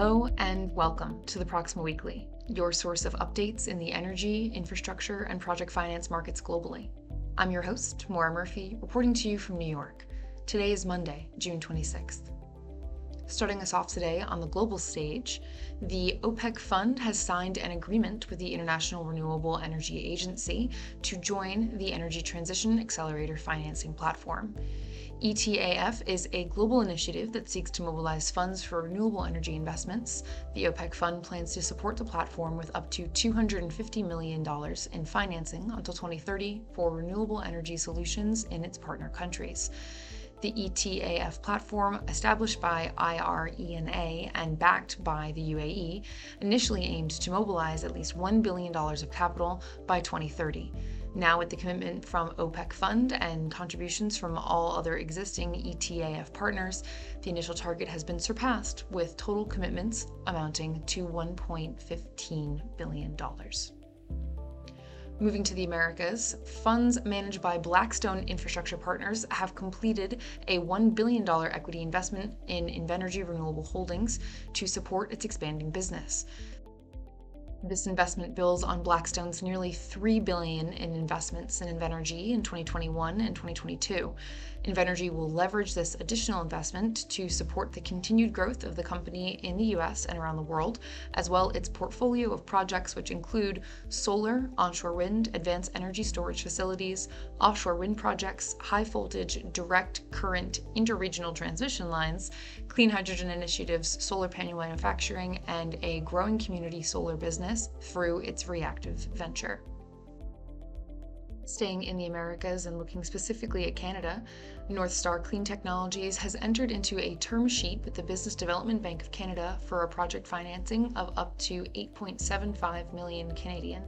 Hello and welcome to the Proximo Weekly, your source of updates in the energy, infrastructure, and project finance markets globally. I'm your host, Maura Murphy, reporting to you from New York. Today is Monday, June 26th. Starting us off today on the global stage, the OPEC Fund has signed an agreement with the International Renewable Energy Agency to join the Energy Transition Accelerator financing platform. ETAF is a global initiative that seeks to mobilize funds for renewable energy investments. The OPEC Fund plans to support the platform with up to $250 million in financing until 2030 for renewable energy solutions in its partner countries. The ETAF platform, established by IRENA and backed by the UAE, initially aimed to mobilize at least $1 billion of capital by 2030. Now, with the commitment from OPEC Fund and contributions from all other existing ETAF partners, the initial target has been surpassed with total commitments amounting to $1.15 billion. Moving to the Americas, funds managed by Blackstone Infrastructure Partners have completed a $1 billion equity investment in Invenergy Renewable Holdings to support its expanding business. This investment builds on Blackstone's nearly 3 billion in investments in Invenergy in 2021 and 2022. Invenergy will leverage this additional investment to support the continued growth of the company in the US and around the world, as well its portfolio of projects which include solar, onshore wind, advanced energy storage facilities, offshore wind projects, high voltage direct current interregional transmission lines, clean hydrogen initiatives, solar panel manufacturing, and a growing community solar business through its reactive venture. Staying in the Americas and looking specifically at Canada, Northstar Clean Technologies has entered into a term sheet with the Business Development Bank of Canada for a project financing of up to 8.75 million Canadian.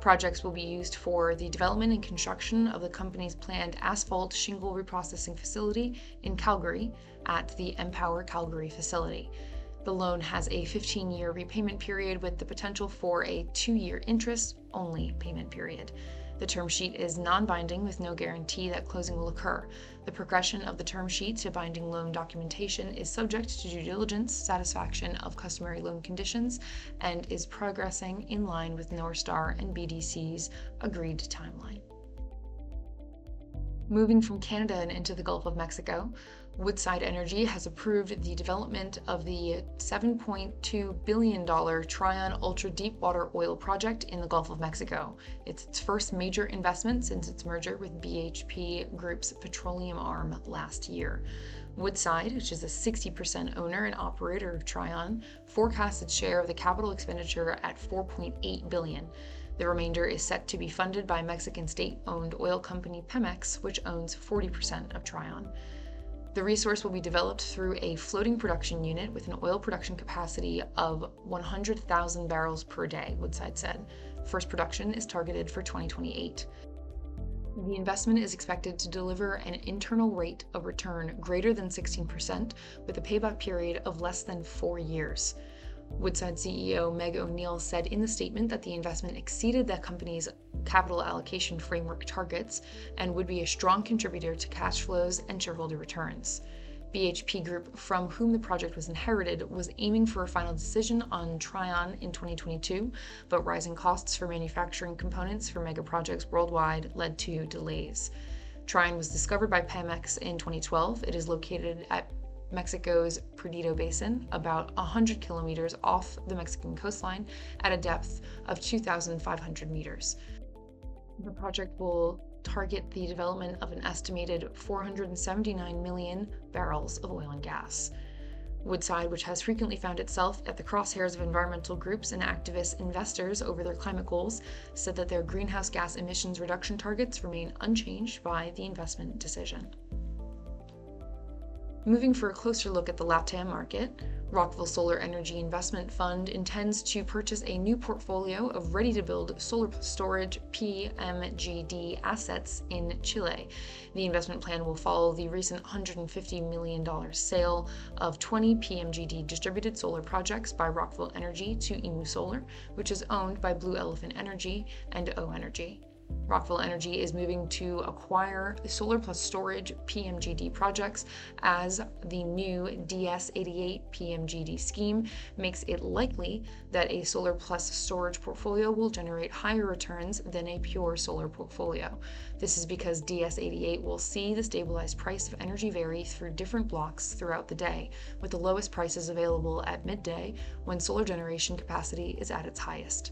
Projects will be used for the development and construction of the company's planned asphalt shingle reprocessing facility in Calgary at the Empower Calgary facility. The loan has a 15 year repayment period with the potential for a two year interest only payment period. The term sheet is non binding with no guarantee that closing will occur. The progression of the term sheet to binding loan documentation is subject to due diligence, satisfaction of customary loan conditions, and is progressing in line with Northstar and BDC's agreed timeline. Moving from Canada and into the Gulf of Mexico, Woodside Energy has approved the development of the $7.2 billion Trion Ultra Deepwater Oil Project in the Gulf of Mexico. It's its first major investment since its merger with BHP Group's petroleum arm last year. Woodside, which is a 60% owner and operator of Trion, forecasts its share of the capital expenditure at 4.8 billion. The remainder is set to be funded by Mexican state-owned oil company Pemex, which owns 40% of Trion. The resource will be developed through a floating production unit with an oil production capacity of 100,000 barrels per day, Woodside said. First production is targeted for 2028. The investment is expected to deliver an internal rate of return greater than 16%, with a payback period of less than four years. Woodside CEO Meg O'Neill said in the statement that the investment exceeded the company's capital allocation framework targets and would be a strong contributor to cash flows and shareholder returns. BHP Group, from whom the project was inherited, was aiming for a final decision on Trion in 2022, but rising costs for manufacturing components for mega projects worldwide led to delays. Trion was discovered by Pemex in 2012. It is located at Mexico's Perdido Basin, about 100 kilometers off the Mexican coastline at a depth of 2,500 meters. The project will target the development of an estimated 479 million barrels of oil and gas. Woodside, which has frequently found itself at the crosshairs of environmental groups and activist investors over their climate goals, said that their greenhouse gas emissions reduction targets remain unchanged by the investment decision. Moving for a closer look at the LATAM market, Rockville Solar Energy Investment Fund intends to purchase a new portfolio of ready to build solar storage PMGD assets in Chile. The investment plan will follow the recent $150 million sale of 20 PMGD distributed solar projects by Rockville Energy to Imu Solar, which is owned by Blue Elephant Energy and O Energy. Rockville Energy is moving to acquire the solar plus storage PMGD projects as the new DS88 PMGD scheme makes it likely that a solar plus storage portfolio will generate higher returns than a pure solar portfolio. This is because DS88 will see the stabilized price of energy vary through different blocks throughout the day, with the lowest prices available at midday when solar generation capacity is at its highest.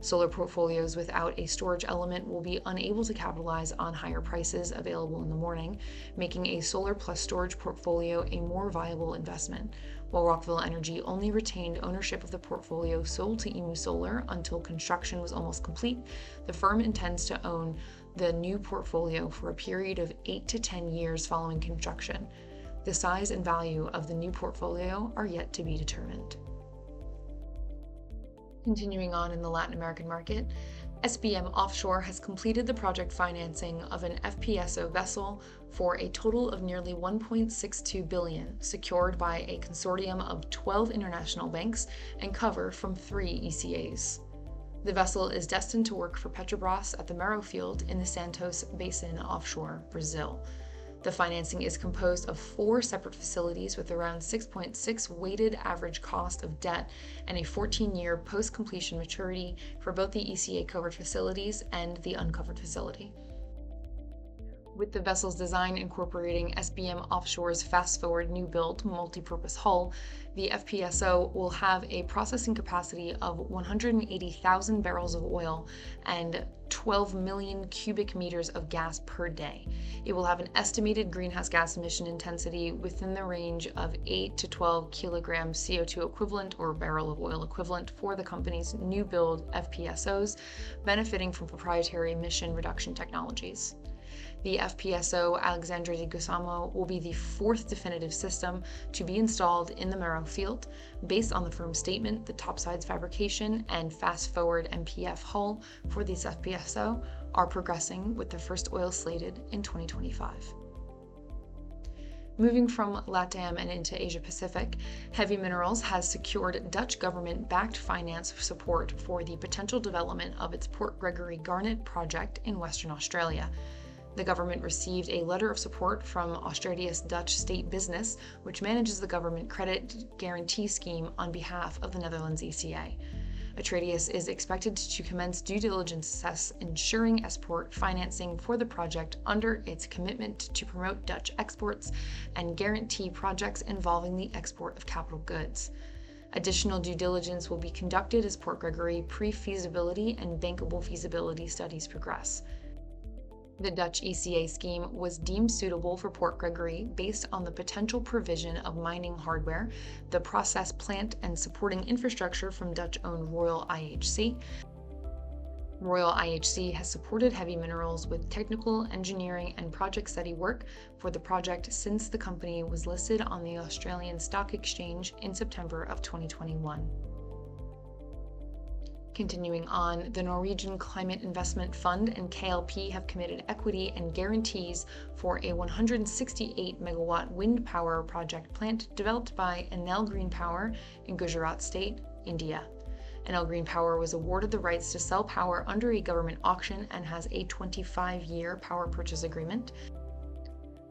Solar portfolios without a storage element will be unable to capitalize on higher prices available in the morning, making a solar plus storage portfolio a more viable investment. While Rockville Energy only retained ownership of the portfolio sold to Emu Solar until construction was almost complete, the firm intends to own the new portfolio for a period of 8 to 10 years following construction. The size and value of the new portfolio are yet to be determined. Continuing on in the Latin American market, SBM Offshore has completed the project financing of an FPSO vessel for a total of nearly 1.62 billion, secured by a consortium of 12 international banks and cover from 3 ECAs. The vessel is destined to work for Petrobras at the Mero field in the Santos Basin offshore Brazil. The financing is composed of four separate facilities with around 6.6 weighted average cost of debt and a 14 year post completion maturity for both the ECA covered facilities and the uncovered facility. With the vessel's design incorporating SBM Offshore's fast forward new build multi purpose hull, the FPSO will have a processing capacity of 180,000 barrels of oil and 12 million cubic meters of gas per day. It will have an estimated greenhouse gas emission intensity within the range of 8 to 12 kilograms CO2 equivalent or barrel of oil equivalent for the company's new build FPSOs, benefiting from proprietary emission reduction technologies. The FPSO Alexandre de Gusmão will be the fourth definitive system to be installed in the Mero field. Based on the firm's statement, the topsides fabrication and fast forward MPF hull for this FPSO are progressing with the first oil slated in 2025. Moving from LATAM and into Asia Pacific, Heavy Minerals has secured Dutch government backed finance support for the potential development of its Port Gregory Garnet project in Western Australia. The government received a letter of support from Atradius Dutch State Business, which manages the government credit guarantee scheme on behalf of the Netherlands ECA. Atradius is expected to commence due diligence assess ensuring export financing for the project under its commitment to promote Dutch exports and guarantee projects involving the export of capital goods. Additional due diligence will be conducted as Port Gregory pre feasibility and bankable feasibility studies progress. The Dutch ECA scheme was deemed suitable for Port Gregory based on the potential provision of mining hardware, the process plant and supporting infrastructure from Dutch owned Royal IHC. Royal IHC has supported heavy minerals with technical, engineering, and project study work for the project since the company was listed on the Australian Stock Exchange in September of 2021. Continuing on, the Norwegian Climate Investment Fund and KLP have committed equity and guarantees for a 168 megawatt wind power project plant developed by Enel Green Power in Gujarat State, India. Enel Green Power was awarded the rights to sell power under a government auction and has a 25 year power purchase agreement.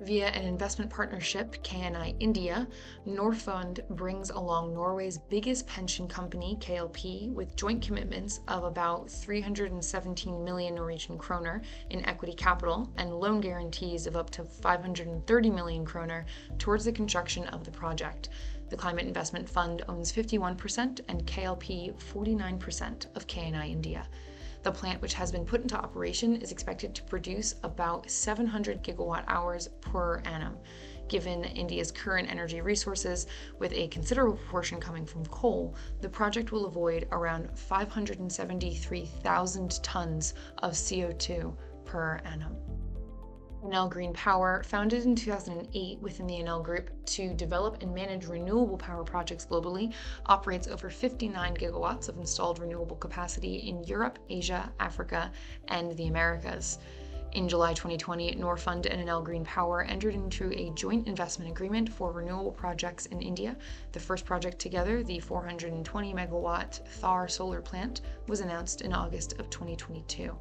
Via an investment partnership, KNI India, Norfund brings along Norway's biggest pension company, KLP, with joint commitments of about 317 million Norwegian kroner in equity capital and loan guarantees of up to 530 million kroner towards the construction of the project. The Climate Investment Fund owns 51% and KLP 49% of KNI India. The plant, which has been put into operation, is expected to produce about 700 gigawatt hours per annum. Given India's current energy resources, with a considerable portion coming from coal, the project will avoid around 573,000 tons of CO2 per annum. Enel Green Power, founded in 2008 within the Enel Group to develop and manage renewable power projects globally, operates over 59 gigawatts of installed renewable capacity in Europe, Asia, Africa, and the Americas. In July 2020, Norfund and Enel Green Power entered into a joint investment agreement for renewable projects in India. The first project together, the 420 megawatt Thar solar plant, was announced in August of 2022.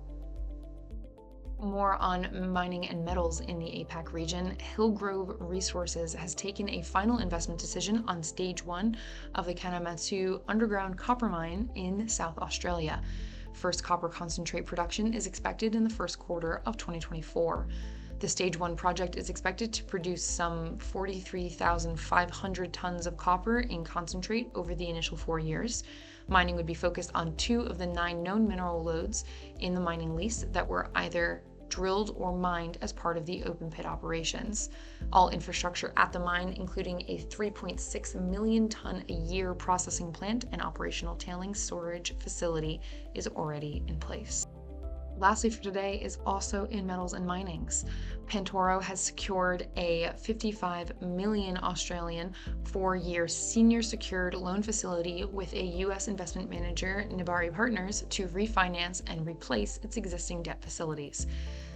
More on mining and metals in the APAC region, Hillgrove Resources has taken a final investment decision on stage one of the Kanmantoo underground copper mine in South Australia. First copper concentrate production is expected in the first quarter of 2024. The Stage 1 project is expected to produce some 43,500 tons of copper in concentrate over the initial four years. Mining would be focused on two of the nine known mineral lodes in the mining lease that were either drilled or mined as part of the open pit operations. All infrastructure at the mine, including a 3.6 million ton a year processing plant and operational tailings storage facility, is already in place. Lastly for today is also in metals and minings. Pantoro has secured a 55 million Australian four-year senior secured loan facility with a US investment manager, Nebari Partners, to refinance and replace its existing debt facilities.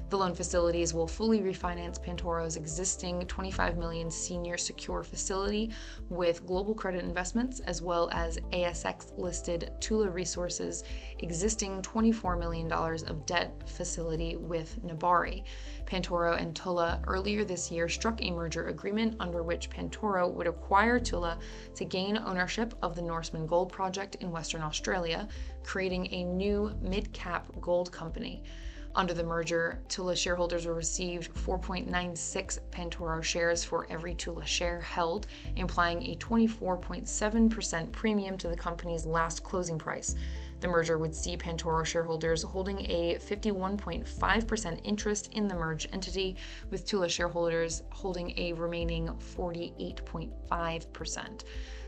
The loan facilities will fully refinance Pantoro's existing 25 million senior secure facility with Global Credit Investments as well as ASX listed Tulla Resources existing $24 million of debt facility with Nebari. Pantoro and Tulla earlier this year struck a merger agreement under which Pantoro would acquire Tulla to gain ownership of the Norseman Gold Project in Western Australia, creating a new mid cap gold company. Under the merger, Tulla shareholders will receive 4.96 Pantoro shares for every Tulla share held, implying a 24.7% premium to the company's last closing price. The merger would see Pantoro shareholders holding a 51.5% interest in the merged entity, with Tulla shareholders holding a remaining 48.5%.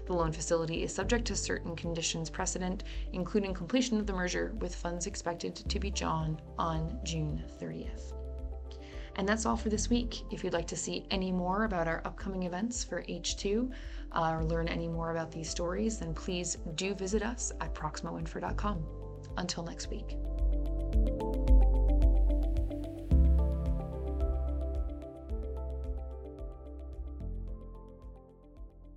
The loan facility is subject to certain conditions precedent, including completion of the merger, with funds expected to be drawn on June 30th. And that's all for this week. If you'd like to see any more about our upcoming events for H2 uh, or learn any more about these stories, then please do visit us at proximoinfo.com. Until next week.